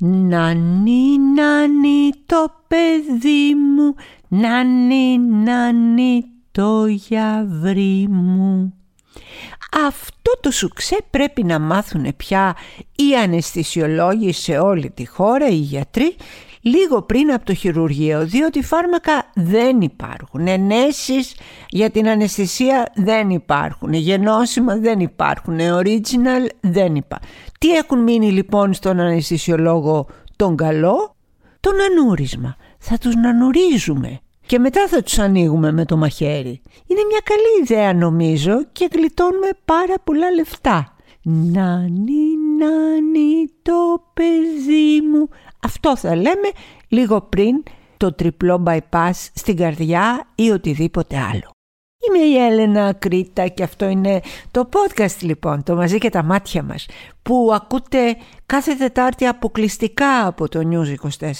Νανί, νανί το παιδί μου, νανί, νανί το γιαβρί μου. Αυτό το σουξέ πρέπει να μάθουν πια οι αναισθησιολόγοι σε όλη τη χώρα, οι γιατροί, λίγο πριν από το χειρουργείο, διότι φάρμακα δεν υπάρχουν, ενέσεις για την αναισθησία δεν υπάρχουν, γενώσιμα δεν υπάρχουν, original δεν υπάρχουν. Τι έχουν μείνει λοιπόν στον αναισθησιολόγο τον καλό, τον ανούρισμα. Θα τους νανουρίζουμε και μετά θα τους ανοίγουμε με το μαχαίρι. Είναι μια καλή ιδέα νομίζω και γλιτώνουμε πάρα πολλά λεφτά. Νάνι, νάνι το παιδί μου. Αυτό θα λέμε λίγο πριν το τριπλό bypass στην καρδιά ή οτιδήποτε άλλο. Είμαι η Έλενα Κρήτα και αυτό είναι το podcast λοιπόν, το μαζί και τα μάτια μας που ακούτε κάθε Τετάρτη αποκλειστικά από το News 24-7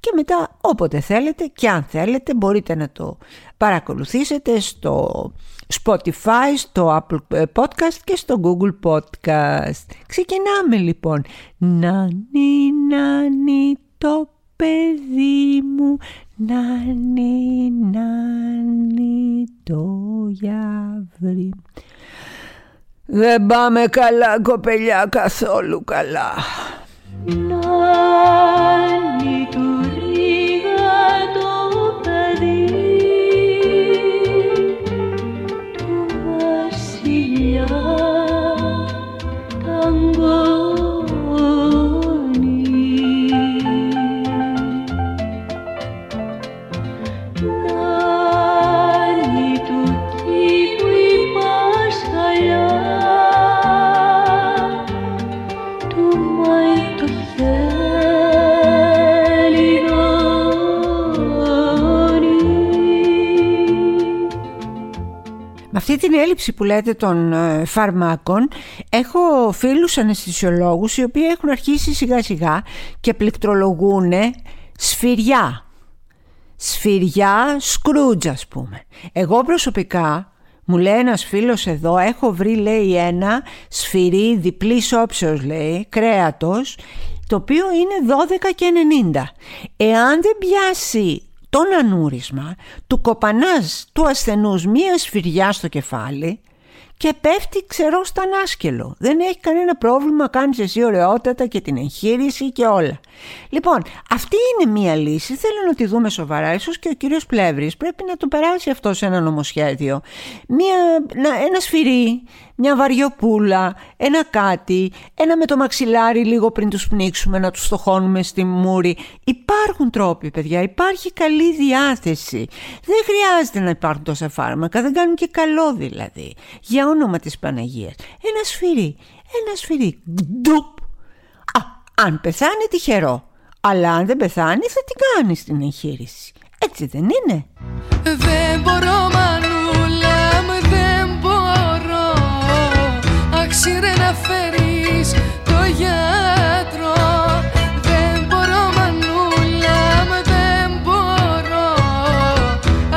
και μετά όποτε θέλετε και αν θέλετε μπορείτε να το παρακολουθήσετε στο Spotify, στο Apple Podcast και στο Google Podcast. Ξεκινάμε λοιπόν. Νανι, νανι το παιδί μου Νάνι, νάνι το γιαβρί. Δεν πάμε καλά κοπελιά καθόλου καλά. Νάνι του έλλειψη που λέτε των ε, φαρμάκων έχω φίλους αναισθησιολόγους οι οποίοι έχουν αρχίσει σιγά σιγά και πληκτρολογούν σφυριά. Σφυριά σκρούτζ ας πούμε. Εγώ προσωπικά μου λέει ένας φίλος εδώ έχω βρει λέει ένα σφυρί διπλής όψεως λέει κρέατος το οποίο είναι 12 και 90. Εάν δεν πιάσει τον ανούρισμα του κοπανάς του ασθενούς μία σφυριά στο κεφάλι και πέφτει ξερό στα άσκελο. Δεν έχει κανένα πρόβλημα, κάνεις εσύ ωραιότατα και την εγχείρηση και όλα. Λοιπόν, αυτή είναι μία λύση, θέλω να τη δούμε σοβαρά, ίσως και ο κύριος Πλεύρης πρέπει να το περάσει αυτό σε ένα νομοσχέδιο. Μία, ένα σφυρί μια βαριοπούλα, ένα κάτι, ένα με το μαξιλάρι λίγο πριν τους πνίξουμε να τους στοχώνουμε στη μούρη. Υπάρχουν τρόποι παιδιά, υπάρχει καλή διάθεση. Δεν χρειάζεται να υπάρχουν τόσα φάρμακα, δεν κάνουν και καλό δηλαδή. Για όνομα της Παναγίας. Ένα σφυρί, ένα σφυρί, ντουπ. Α, αν πεθάνει τυχερό. Αλλά αν δεν πεθάνει θα την κάνει στην εγχείρηση. Έτσι δεν είναι; Δεν μπορώ γιατρό. Δεν μπορώ μανούλα δεν μπορώ.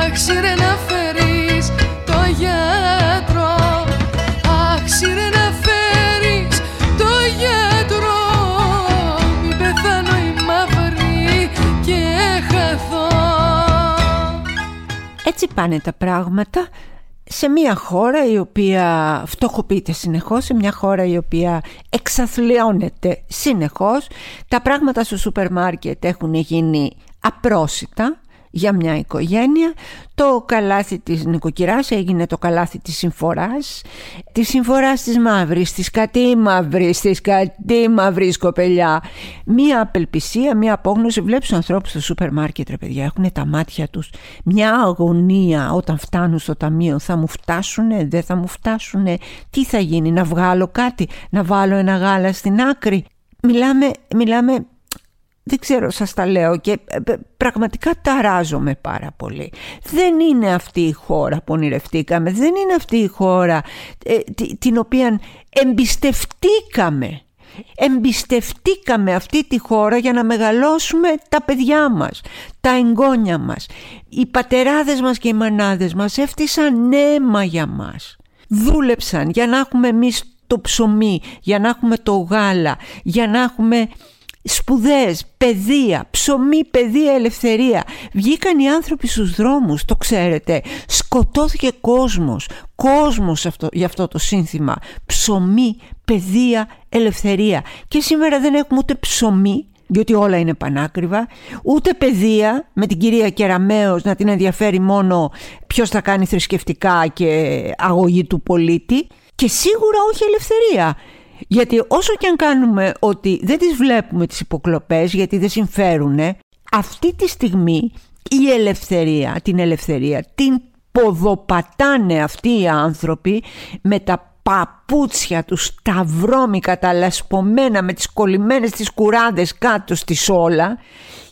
Αξίρε να φέρεις το γιατρό. Αξίρε να φέρεις το γιατρό. Μην πεθάνω η μαύρη και χαθώ. Έτσι πάνε τα πράγματα σε μια χώρα η οποία φτωχοποιείται συνεχώς, σε μια χώρα η οποία εξαθλιώνεται συνεχώς, τα πράγματα στο σούπερ μάρκετ έχουν γίνει απρόσιτα για μια οικογένεια. Το καλάθι της νοικοκυράς έγινε το καλάθι της συμφοράς, της συμφοράς της μαύρης, της κατή μαύρης, της κατή μαύρης κοπελιά. Μια απελπισία, μια απόγνωση. Βλέπεις τους ανθρώπους στο σούπερ μάρκετ ρε παιδιά, έχουν τα μάτια τους μια αγωνία όταν φτάνουν στο ταμείο. Θα μου φτάσουνε, δεν θα μου φτάσουνε, τι θα γίνει, να βγάλω κάτι, να βάλω ένα γάλα στην άκρη; Μιλάμε, μιλάμε δεν ξέρω σας τα λέω και ε, πραγματικά ταράζομαι πάρα πολύ. Δεν είναι αυτή η χώρα που ονειρευτήκαμε, δεν είναι αυτή η χώρα ε, την οποία εμπιστευτήκαμε. Εμπιστευτήκαμε αυτή τη χώρα για να μεγαλώσουμε τα παιδιά μας, τα εγγόνια μας. Οι πατεράδες μας και οι μανάδες μας έφτισαν νέμα για μας. Δούλεψαν για να έχουμε εμείς το ψωμί, για να έχουμε το γάλα, για να έχουμε σπουδές, παιδεία, ψωμί, παιδεία, ελευθερία. Βγήκαν οι άνθρωποι στους δρόμους, το ξέρετε. Σκοτώθηκε κόσμος, κόσμος αυτό, για αυτό το σύνθημα. Ψωμί, παιδεία, ελευθερία. Και σήμερα δεν έχουμε ούτε ψωμί, διότι όλα είναι πανάκριβα, ούτε παιδεία με την κυρία Κεραμέως να την ενδιαφέρει μόνο ποιος θα κάνει θρησκευτικά και αγωγή του πολίτη και σίγουρα όχι ελευθερία. Γιατί όσο και αν κάνουμε ότι δεν τις βλέπουμε τις υποκλοπές γιατί δεν συμφέρουν, αυτή τη στιγμή η ελευθερία, την ελευθερία, την ποδοπατάνε αυτοί οι άνθρωποι με τα παπούτσια τους τα βρώμικα, τα λασπωμένα με τις κολλημένες τις κουράδες κάτω στη σόλα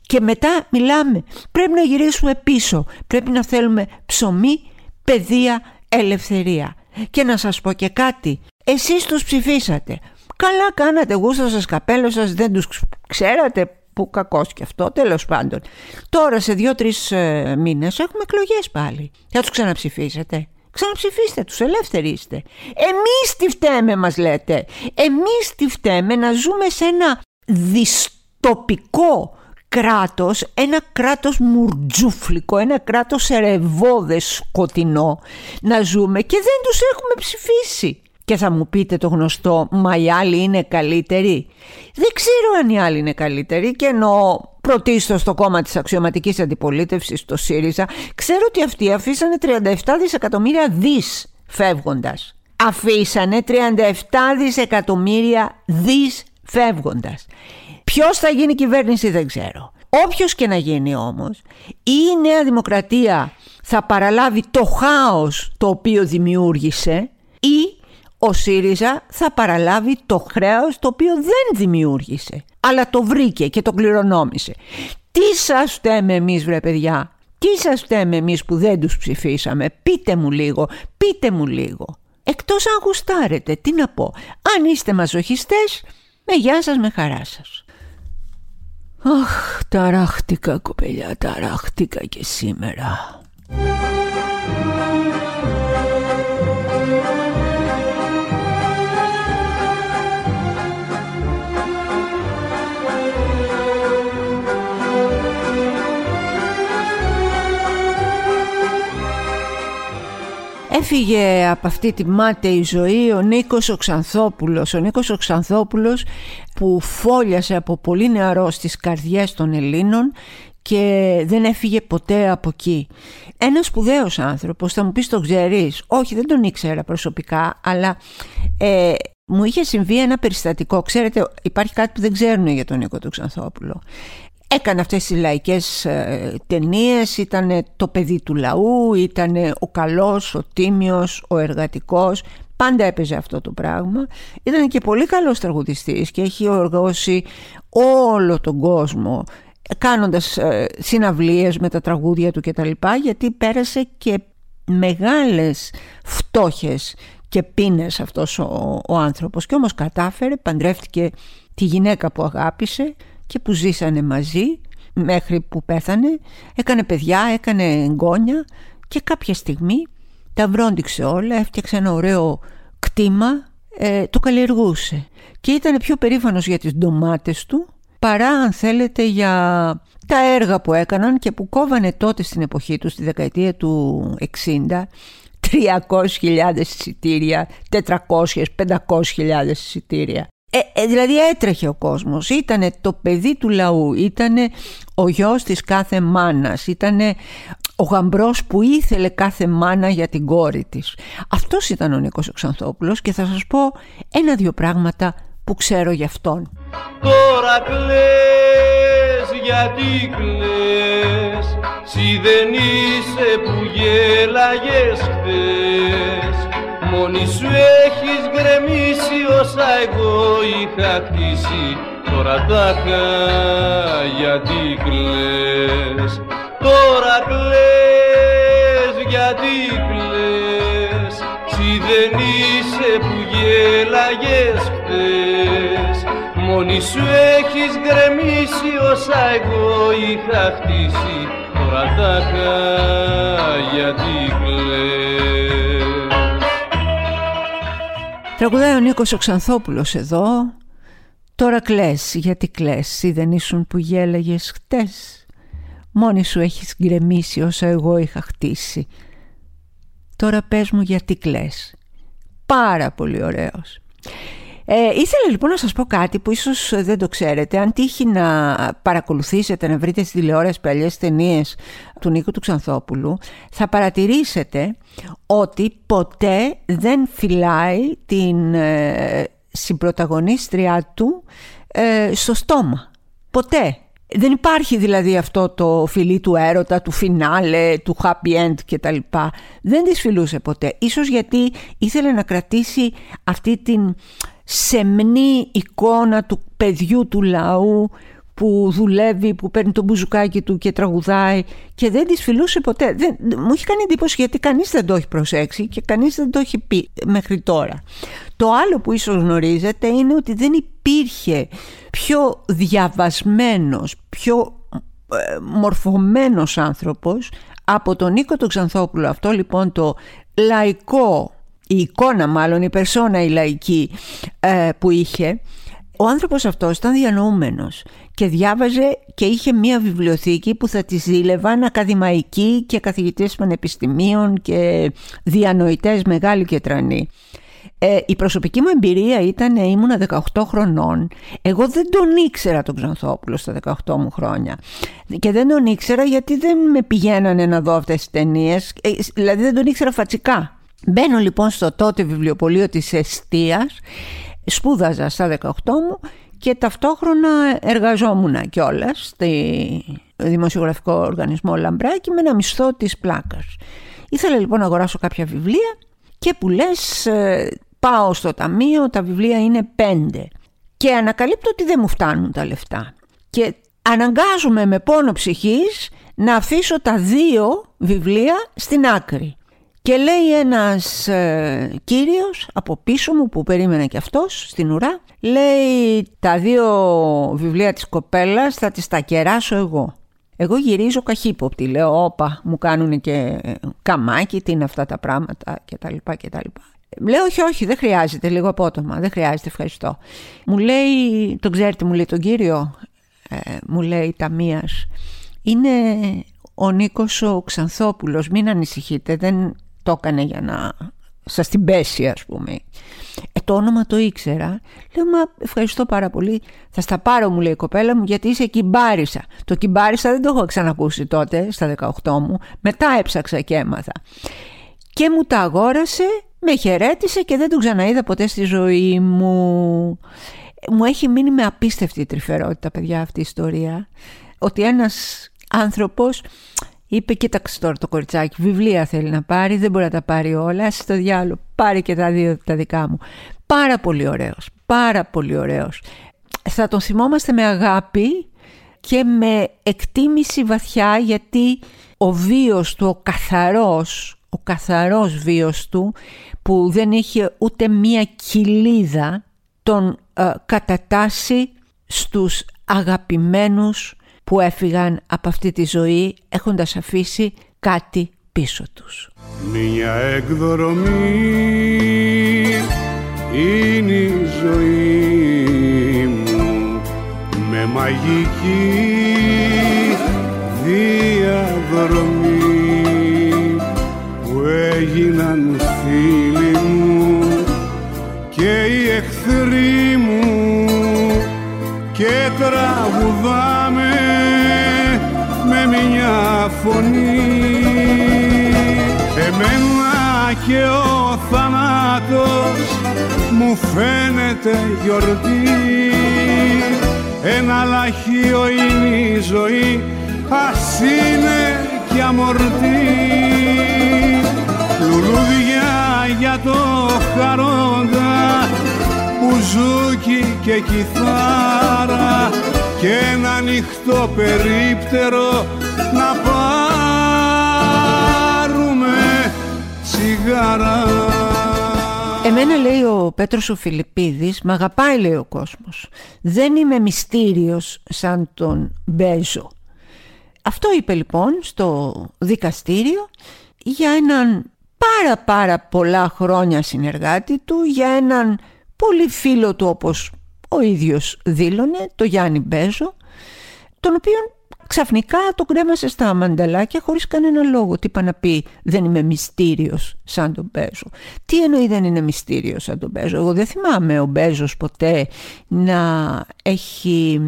και μετά μιλάμε πρέπει να γυρίσουμε πίσω πρέπει να θέλουμε ψωμί, παιδεία, ελευθερία. Και να σας πω και κάτι εσείς τους ψηφίσατε καλά κάνατε γούστα σας καπέλο σας δεν τους ξέρατε που κακός και αυτό τέλος πάντων τώρα σε δύο-τρεις ε, μήνες έχουμε εκλογές πάλι θα τους ξαναψηφίσετε Ξαναψηφίστε τους, ελεύθεροι είστε. Εμείς τι φταίμε μας λέτε. Εμείς τι φταίμε να ζούμε σε ένα διστοπικό κράτος, ένα κράτος μουρτζούφλικο, ένα κράτος ερευόδες σκοτεινό να ζούμε και δεν τους έχουμε ψηφίσει. Και θα μου πείτε το γνωστό, μα οι άλλοι είναι καλύτεροι. Δεν ξέρω αν οι άλλοι είναι καλύτεροι και εννοώ πρωτίστως στο κόμμα της αξιωματικής αντιπολίτευσης, το ΣΥΡΙΖΑ, ξέρω ότι αυτοί αφήσανε 37 δισεκατομμύρια δις φεύγοντας. Αφήσανε 37 δισεκατομμύρια δις φεύγοντας. Ποιος θα γίνει κυβέρνηση δεν ξέρω. Όποιος και να γίνει όμως, η Νέα Δημοκρατία θα παραλάβει το χάος το οποίο δημιούργησε ή ο ΣΥΡΙΖΑ θα παραλάβει το χρέος το οποίο δεν δημιούργησε αλλά το βρήκε και το κληρονόμησε. Τι σας φταίμε εμείς βρε παιδιά, τι σας φταίμε εμείς που δεν τους ψηφίσαμε, πείτε μου λίγο, πείτε μου λίγο. Εκτός αν γουστάρετε, τι να πω, αν είστε μαζοχιστές, με γεια σας, με χαρά σας. Αχ, ταράχτηκα κοπελιά, ταράχτηκα και σήμερα. Έφυγε από αυτή τη μάταιη ζωή ο Νίκος ο Ξανθόπουλος. Ο Νίκος ο Ξανθόπουλος που φόλιασε από πολύ νεαρό στις καρδιές των Ελλήνων και δεν έφυγε ποτέ από εκεί. Ένας σπουδαίος άνθρωπος, θα μου πεις το ξέρεις, όχι δεν τον ήξερα προσωπικά, αλλά ε, μου είχε συμβεί ένα περιστατικό. Ξέρετε, υπάρχει κάτι που δεν ξέρουν για τον Νίκο του Ξανθόπουλο. Έκανε αυτές τις λαϊκές ε, ταινίες, ήταν το παιδί του λαού, ήταν ο καλός, ο τίμιος, ο εργατικός, πάντα έπαιζε αυτό το πράγμα. Ήταν και πολύ καλός τραγουδιστής και έχει οργώσει όλο τον κόσμο κάνοντας ε, συναυλίες με τα τραγούδια του κτλ. Γιατί πέρασε και μεγάλες φτώχες και πίνες αυτός ο, ο άνθρωπος και όμως κατάφερε, παντρεύτηκε τη γυναίκα που αγάπησε και που ζήσανε μαζί μέχρι που πέθανε έκανε παιδιά, έκανε εγγόνια και κάποια στιγμή τα βρόντιξε όλα, έφτιαξε ένα ωραίο κτήμα, ε, το καλλιεργούσε. Και ήταν πιο περήφανος για τις ντομάτες του παρά αν θέλετε για τα έργα που έκαναν και που κόβανε τότε στην εποχή τους, στη δεκαετία του 60 300.000 εισιτήρια, 400-500.000 εισιτήρια ε, ε, δηλαδή έτρεχε ο κόσμος, ήτανε το παιδί του λαού, ήτανε ο γιος της κάθε μάνας, ήτανε ο γαμπρός που ήθελε κάθε μάνα για την κόρη της. Αυτός ήταν ο Νίκος Ξανθόπουλος και θα σας πω ένα-δυο πράγματα που ξέρω γι' αυτόν. Τώρα κλαις γιατί κλαις; Συ δεν είσαι που γέλαγες χθες Μόνη σου έχεις γκρεμίσει όσα εγώ είχα χτίσει Τώρα τάχα γιατί κλαις. Τώρα κλαις γιατί κλαις. Συ δεν είσαι που γέλαγες χτες Μόνη σου έχεις γκρεμίσει όσα εγώ είχα χτίσει Τώρα τάχα γιατί Τραγουδάει ο Νίκος ο Ξανθόπουλος εδώ Τώρα κλαις, γιατί κλαις, ή δεν ήσουν που γέλαγες χτες; Μόνη σου έχεις γκρεμίσει όσα εγώ είχα χτίσει. Τώρα πες μου γιατί κλαις. Πάρα πολύ ωραίος. Ε, ήθελα λοιπόν να σας πω κάτι που ίσως δεν το ξέρετε. Αν τύχει να παρακολουθήσετε, να βρείτε στη τηλεόραση παλιές ταινίες του Νίκου του Ξανθόπουλου, θα παρατηρήσετε ότι ποτέ δεν φυλάει την ε, συμπροταγωνίστριά του ε, στο στόμα. Ποτέ. Δεν υπάρχει δηλαδή αυτό το φιλί του έρωτα, του φινάλε, του happy end κτλ. Δεν τις φιλούσε ποτέ. Ίσως γιατί ήθελε να κρατήσει αυτή την σεμνή εικόνα του παιδιού του λαού που δουλεύει, που παίρνει το μπουζουκάκι του και τραγουδάει και δεν τις φιλούσε ποτέ. Δεν, μου έχει κάνει εντύπωση γιατί κανείς δεν το έχει προσέξει και κανείς δεν το έχει πει μέχρι τώρα. Το άλλο που ίσως γνωρίζετε είναι ότι δεν υπήρχε πιο διαβασμένος, πιο ε, μορφωμένος άνθρωπος από τον Νίκο τον Ξανθόπουλο. Αυτό λοιπόν το λαϊκό, η εικόνα μάλλον, η περσόνα η λαϊκή ε, που είχε ο άνθρωπος αυτός ήταν διανοούμενος και διάβαζε και είχε μία βιβλιοθήκη που θα τη ζήλευαν ακαδημαϊκοί και καθηγητές πανεπιστημίων και διανοητές μεγάλοι και τρανοί. Ε, η προσωπική μου εμπειρία ήταν ήμουνα 18 χρονών. Εγώ δεν τον ήξερα τον Ξανθόπουλο στα 18 μου χρόνια. Και δεν τον ήξερα γιατί δεν με πηγαίνανε να δω αυτές τις ταινίες. Ε, δηλαδή δεν τον ήξερα φατσικά. Μπαίνω λοιπόν στο τότε βιβλιοπωλείο της Εστίας σπούδαζα στα 18 μου και ταυτόχρονα εργαζόμουν κιόλας στη δημοσιογραφικό οργανισμό Λαμπράκη με ένα μισθό της πλάκας. Ήθελα λοιπόν να αγοράσω κάποια βιβλία και που λες ε, πάω στο ταμείο, τα βιβλία είναι πέντε και ανακαλύπτω ότι δεν μου φτάνουν τα λεφτά και αναγκάζομαι με πόνο ψυχής να αφήσω τα δύο βιβλία στην άκρη. Και λέει ένας ε, κύριος από πίσω μου που περίμενε και αυτός στην ουρά Λέει τα δύο βιβλία της κοπέλας θα τις τα κεράσω εγώ. Εγώ γυρίζω καχύποπτη Λέω όπα μου κάνουν και καμάκι Τι είναι αυτά τα πράγματα και τα λοιπά και τα λοιπά. Λέω όχι όχι δεν χρειάζεται λίγο απότομα Δεν χρειάζεται ευχαριστώ Μου λέει τον ξέρετε μου λέει τον κύριο ε, Μου λέει ταμείας Είναι ο Νίκος ο Ξανθόπουλος Μην ανησυχείτε δεν το έκανε για να σας την πέσει ας πούμε. Ε, το όνομα το ήξερα. Λέω μα ευχαριστώ πάρα πολύ. Θα στα πάρω μου λέει η κοπέλα μου γιατί είσαι κυμπάρισα το κυμπάρισα δεν το έχω ξανακούσει τότε στα 18 μου. Μετά έψαξα και έμαθα. Και μου τα αγόρασε με χαιρέτησε και δεν τον ξαναείδα ποτέ στη ζωή μου. Μου έχει μείνει με απίστευτη τρυφερότητα παιδιά αυτή η ιστορία. Ότι ένας άνθρωπος Είπε κοίταξε τώρα το κοριτσάκι βιβλία θέλει να πάρει δεν μπορεί να τα πάρει όλα Άσε το διάλογο πάρει και τα δύο τα δικά μου Πάρα πολύ ωραίος Πάρα πολύ ωραίος. Θα τον θυμόμαστε με αγάπη και με εκτίμηση βαθιά γιατί ο βίος του, ο καθαρός, ο καθαρός βίος του που δεν είχε ούτε μία κοιλίδα τον ε, κατατάσσει στους αγαπημένους που έφυγαν από αυτή τη ζωή έχοντας αφήσει κάτι πίσω τους. Μια εκδρομή είναι η ζωή μου με μαγική διαδρομή που έγιναν φωνή. Εμένα και ο θανάτος μου φαίνεται γιορτή. Ένα λαχείο είναι η ζωή ας είναι και αμορτή. Λουλούδια για το χαρόντα μπουζούκι και κιθάρα και ένα ανοιχτό περίπτερο να πάρουμε τσιγάρα. Εμένα λέει ο Πέτρος ο Φιλιππίδης, μ' αγαπάει λέει ο κόσμος. Δεν είμαι μυστήριος σαν τον Μπέζο. Αυτό είπε λοιπόν στο δικαστήριο για έναν πάρα πάρα πολλά χρόνια συνεργάτη του, για έναν πολύ φίλο του όπως ο ίδιος δήλωνε, το Γιάννη Μπέζο, τον οποίο ξαφνικά το κρέμασε στα μανταλάκια χωρίς κανένα λόγο. Τι είπα να πει δεν είμαι μυστήριος σαν τον Μπέζο. Τι εννοεί δεν είναι μυστήριος σαν τον Μπέζο. Εγώ δεν θυμάμαι ο Μπέζος ποτέ να έχει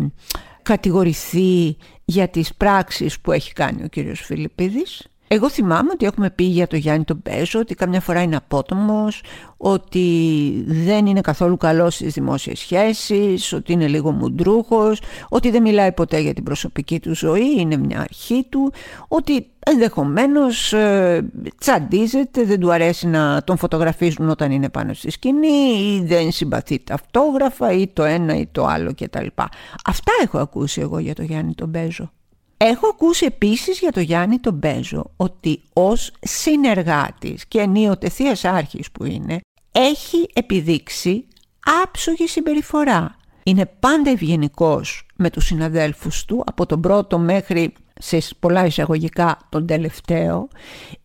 κατηγορηθεί για τις πράξεις που έχει κάνει ο κύριος Φιλιππίδης. Εγώ θυμάμαι ότι έχουμε πει για το Γιάννη τον Πέζο ότι καμιά φορά είναι απότομος, ότι δεν είναι καθόλου καλός στις δημόσιες σχέσεις, ότι είναι λίγο μουντρούχος, ότι δεν μιλάει ποτέ για την προσωπική του ζωή, είναι μια αρχή του, ότι ενδεχομένως ε, τσαντίζεται, δεν του αρέσει να τον φωτογραφίζουν όταν είναι πάνω στη σκηνή ή δεν συμπαθεί τα αυτόγραφα ή το ένα ή το άλλο κτλ. Αυτά έχω ακούσει εγώ για το Γιάννη τον Πέζο. Έχω ακούσει επίσης για το Γιάννη τον Μπέζο ότι ως συνεργάτης και ενίοτε θείας άρχης που είναι έχει επιδείξει άψογη συμπεριφορά. Είναι πάντα ευγενικός με τους συναδέλφους του από τον πρώτο μέχρι σε πολλά εισαγωγικά τον τελευταίο.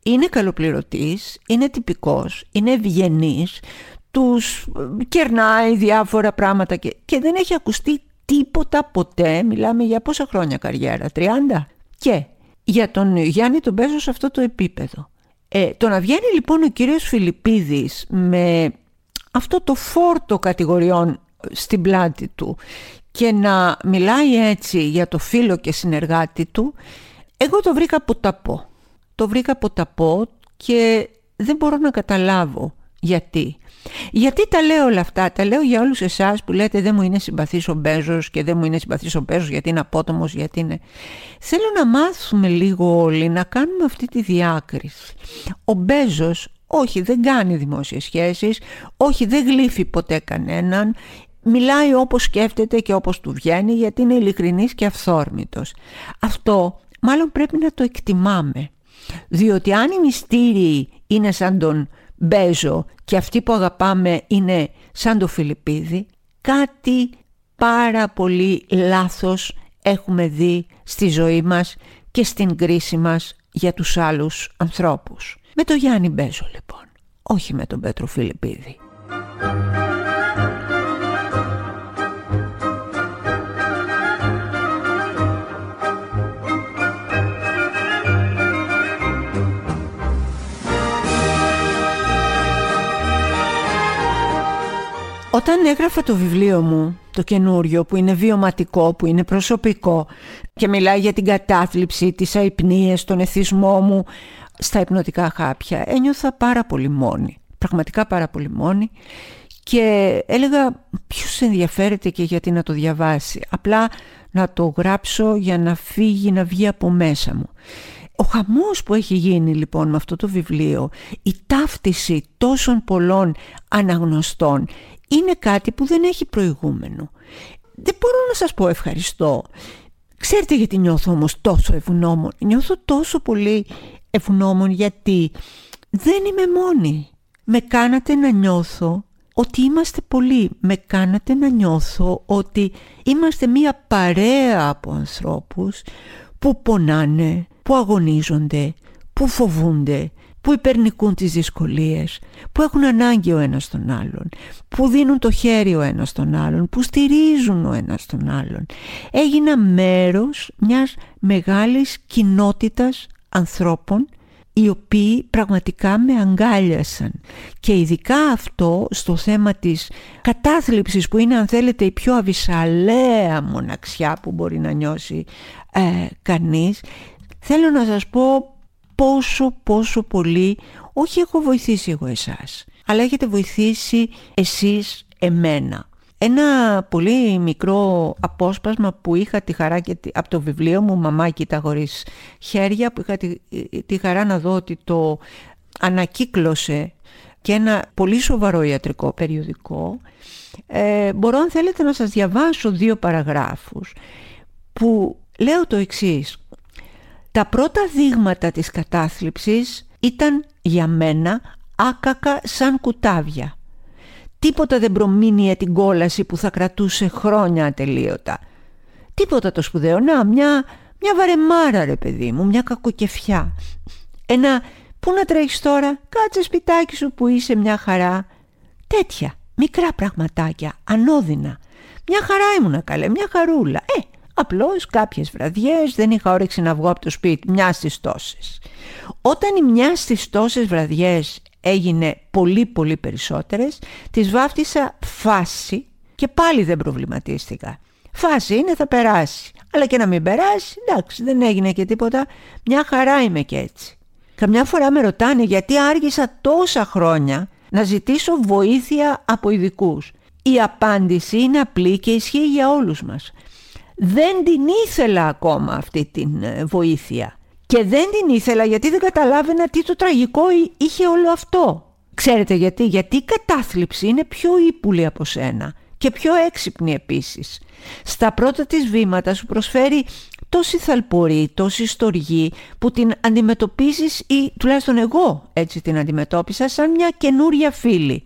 Είναι καλοπληρωτής, είναι τυπικός, είναι ευγενής, τους κερνάει διάφορα πράγματα και, και δεν έχει ακουστεί τίποτα ποτέ, μιλάμε για πόσα χρόνια καριέρα, 30. Και για τον Γιάννη τον παίζω σε αυτό το επίπεδο. Ε, το να βγαίνει λοιπόν ο κύριος Φιλιππίδης με αυτό το φόρτο κατηγοριών στην πλάτη του και να μιλάει έτσι για το φίλο και συνεργάτη του, εγώ το βρήκα ποταπό. Το βρήκα ποταπό και δεν μπορώ να καταλάβω γιατί; Γιατί τα λέω όλα αυτά, τα λέω για όλους εσάς που λέτε δεν μου είναι συμπαθής ο Μπέζος και δεν μου είναι συμπαθής ο Μπέζος γιατί είναι απότομος, γιατί είναι... Θέλω να μάθουμε λίγο όλοι να κάνουμε αυτή τη διάκριση. Ο Μπέζος όχι δεν κάνει δημόσιες σχέσεις, όχι δεν γλύφει ποτέ κανέναν, μιλάει όπως σκέφτεται και όπως του βγαίνει γιατί είναι ειλικρινής και αυθόρμητος. Αυτό μάλλον πρέπει να το εκτιμάμε. Διότι αν οι μυστήριοι είναι σαν τον Μπέζο και αυτοί που αγαπάμε είναι σαν το Φιλιππίδη, κάτι πάρα πολύ λάθος έχουμε δει στη ζωή μας και στην κρίση μας για τους άλλους ανθρώπους. Με το Γιάννη Μπέζο λοιπόν, όχι με τον Πέτρο Φιλιππίδη. Όταν έγραφα το βιβλίο μου, το καινούριο, που είναι βιωματικό, που είναι προσωπικό και μιλάει για την κατάθλιψη, τις αϊπνίες, τον εθισμό μου στα υπνοτικά χάπια, ένιωθα πάρα πολύ μόνη, πραγματικά πάρα πολύ μόνη και έλεγα ποιος ενδιαφέρεται και γιατί να το διαβάσει, απλά να το γράψω για να φύγει, να βγει από μέσα μου. Ο χαμός που έχει γίνει λοιπόν με αυτό το βιβλίο, η ταύτιση τόσων πολλών αναγνωστών, είναι κάτι που δεν έχει προηγούμενο. Δεν μπορώ να σας πω ευχαριστώ. Ξέρετε γιατί νιώθω όμως τόσο ευγνώμων. Νιώθω τόσο πολύ ευγνώμων γιατί δεν είμαι μόνη. Με κάνατε να νιώθω ότι είμαστε πολλοί. Με κάνατε να νιώθω ότι είμαστε μία παρέα από ανθρώπους που πονάνε, που αγωνίζονται, που φοβούνται, που υπερνικούν τις δυσκολίες, που έχουν ανάγκη ο ένας τον άλλον, που δίνουν το χέρι ο ένας τον άλλον, που στηρίζουν ο ένας τον άλλον. Έγινα μέρος μιας μεγάλης κοινότητας ανθρώπων οι οποίοι πραγματικά με αγκάλιασαν και ειδικά αυτό στο θέμα της κατάθλιψης που είναι αν θέλετε η πιο αβυσαλαία μοναξιά που μπορεί να νιώσει ε, κανείς θέλω να σας πω πόσο πόσο πολύ όχι έχω βοηθήσει εγώ εσάς αλλά έχετε βοηθήσει εσείς εμένα. Ένα πολύ μικρό απόσπασμα που είχα τη χαρά και από το βιβλίο μου «Μαμάκι τα χωρίς χέρια» που είχα τη, χαρά να δω ότι το ανακύκλωσε και ένα πολύ σοβαρό ιατρικό περιοδικό ε, μπορώ αν θέλετε να σας διαβάσω δύο παραγράφους που λέω το εξής τα πρώτα δείγματα της κατάθλιψης ήταν για μένα άκακα σαν κουτάβια. Τίποτα δεν προμήνυε την κόλαση που θα κρατούσε χρόνια ατελείωτα. Τίποτα το σπουδαίο. Να, μια, μια βαρεμάρα ρε παιδί μου, μια κακοκεφιά. Ένα «Πού να τρέχεις τώρα, κάτσε σπιτάκι σου που είσαι μια χαρά». Τέτοια, μικρά πραγματάκια, ανώδυνα. Μια χαρά ήμουνα καλέ, μια χαρούλα. Ε, απλώς κάποιες βραδιές δεν είχα όρεξη να βγω από το σπίτι, μιας στις τόσες. Όταν οι μιας στις τόσες βραδιές έγινε πολύ πολύ περισσότερες, τις βάφτισα φάση και πάλι δεν προβληματίστηκα. Φάση είναι θα περάσει. Αλλά και να μην περάσει, εντάξει δεν έγινε και τίποτα, μια χαρά είμαι και έτσι. Καμιά φορά με ρωτάνε γιατί άργησα τόσα χρόνια να ζητήσω βοήθεια από ειδικούς. Η απάντηση είναι απλή και ισχύει για όλους μας. Δεν την ήθελα ακόμα αυτή την ε, βοήθεια. Και δεν την ήθελα γιατί δεν καταλάβαινα τι το τραγικό είχε όλο αυτό. Ξέρετε γιατί, γιατί η κατάθλιψη είναι πιο ύπουλη από σένα και πιο έξυπνη επίσης. Στα πρώτα της βήματα σου προσφέρει τόση θαλπορή, τόση στοργή που την αντιμετωπίζεις ή τουλάχιστον εγώ έτσι την αντιμετώπισα σαν μια καινούρια φίλη.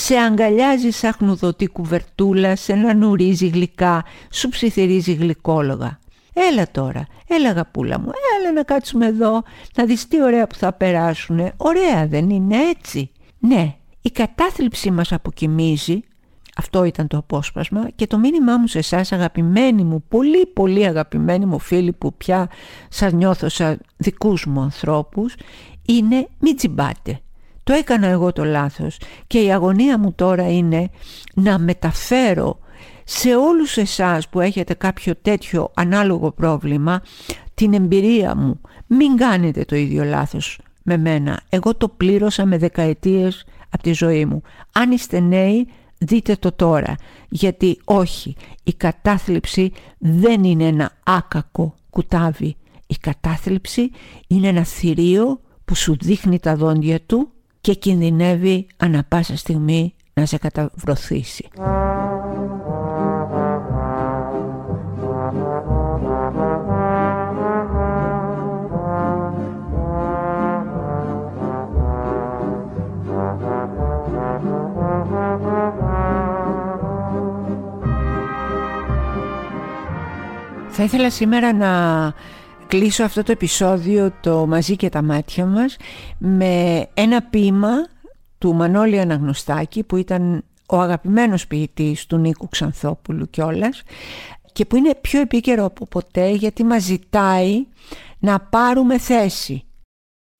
Σε αγκαλιάζει σαν χνουδωτή κουβερτούλα, σε να νουρίζει γλυκά, σου ψιθυρίζει γλυκόλογα. Έλα τώρα, έλα αγαπούλα μου, έλα να κάτσουμε εδώ, να δεις τι ωραία που θα περάσουνε. Ωραία δεν είναι έτσι; Ναι, η κατάθλιψη μας αποκοιμίζει αυτό ήταν το απόσπασμα και το μήνυμά μου σε εσάς αγαπημένοι μου, πολύ πολύ αγαπημένοι μου φίλοι που πια σας νιώθω σαν δικούς μου ανθρώπους είναι μην τσιμπάτε. Το έκανα εγώ το λάθος και η αγωνία μου τώρα είναι να μεταφέρω σε όλους εσάς που έχετε κάποιο τέτοιο ανάλογο πρόβλημα την εμπειρία μου. Μην κάνετε το ίδιο λάθος με μένα. Εγώ το πλήρωσα με δεκαετίες από τη ζωή μου. Αν είστε νέοι δείτε το τώρα γιατί όχι η κατάθλιψη δεν είναι ένα άκακο κουτάβι η κατάθλιψη είναι ένα θηρίο που σου δείχνει τα δόντια του και κινδυνεύει ανα πάσα στιγμή να σε καταβρωθήσει. Θα ήθελα σήμερα να κλείσω αυτό το επεισόδιο το «Μαζί και τα μάτια μας» με ένα ποίημα του Μανώλη Αναγνωστάκη που ήταν ο αγαπημένος ποιητής του Νίκου Ξανθόπουλου κιόλας και που είναι πιο επίκαιρο από ποτέ γιατί μας ζητάει να πάρουμε θέση.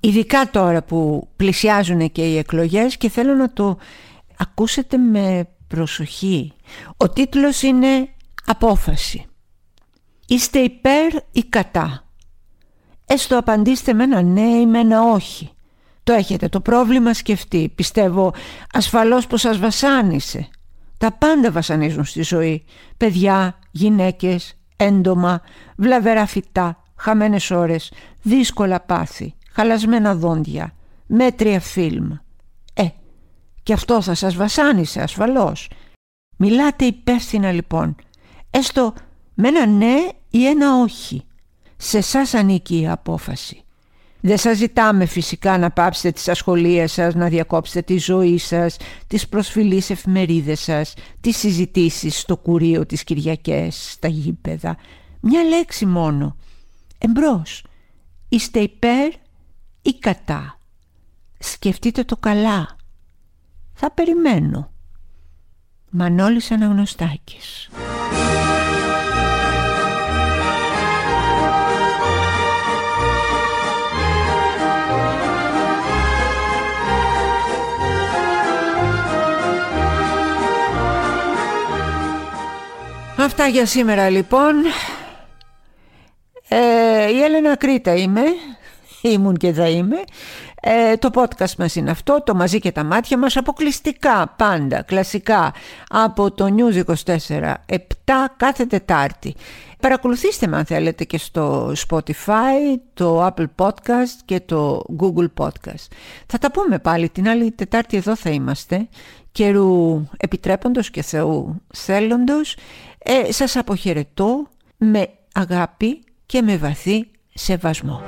Ειδικά τώρα που πλησιάζουν και οι εκλογές και θέλω να το ακούσετε με προσοχή. Ο τίτλος είναι «Απόφαση». Είστε υπέρ ή κατά. Έστω απαντήστε με ένα ναι ή με ένα όχι. Το έχετε το πρόβλημα σκεφτεί. Πιστεύω ασφαλώς πως σας βασάνισε. Τα πάντα βασανίζουν στη ζωή. Παιδιά, γυναίκες, έντομα, βλαβερά φυτά, χαμένες ώρες, δύσκολα πάθη, χαλασμένα δόντια, μέτρια φιλμ. Ε, και αυτό θα σας βασάνισε ασφαλώς. Μιλάτε υπεύθυνα λοιπόν. Έστω με ένα ναι ή ένα όχι. Σε εσά ανήκει η απόφαση. Δεν σας ζητάμε φυσικά να πάψετε τις ασχολίες σας, να διακόψετε τη ζωή σας, τις προσφυλείς εφημερίδες σας, τις συζητήσεις στο κουρίο τις Κυριακές, στα γήπεδα. Μια λέξη μόνο. Εμπρός. Είστε υπέρ ή κατά. Σκεφτείτε το καλά. Θα περιμένω. Μανώλης Αναγνωστάκης. Αυτά για σήμερα λοιπόν. Ε, η Έλενα Κρήτα είμαι, ήμουν και θα είμαι. Ε, το podcast μας είναι αυτό, το μαζί και τα μάτια μας, αποκλειστικά πάντα, κλασικά, από το News 24, 7 κάθε Τετάρτη. Παρακολουθήστε με αν θέλετε και στο Spotify, το Apple Podcast και το Google Podcast. Θα τα πούμε πάλι την άλλη Τετάρτη εδώ θα είμαστε, καιρού επιτρέποντος και Θεού θέλοντος. Ε, σας αποχαιρετώ με αγάπη και με βαθύ σεβασμό.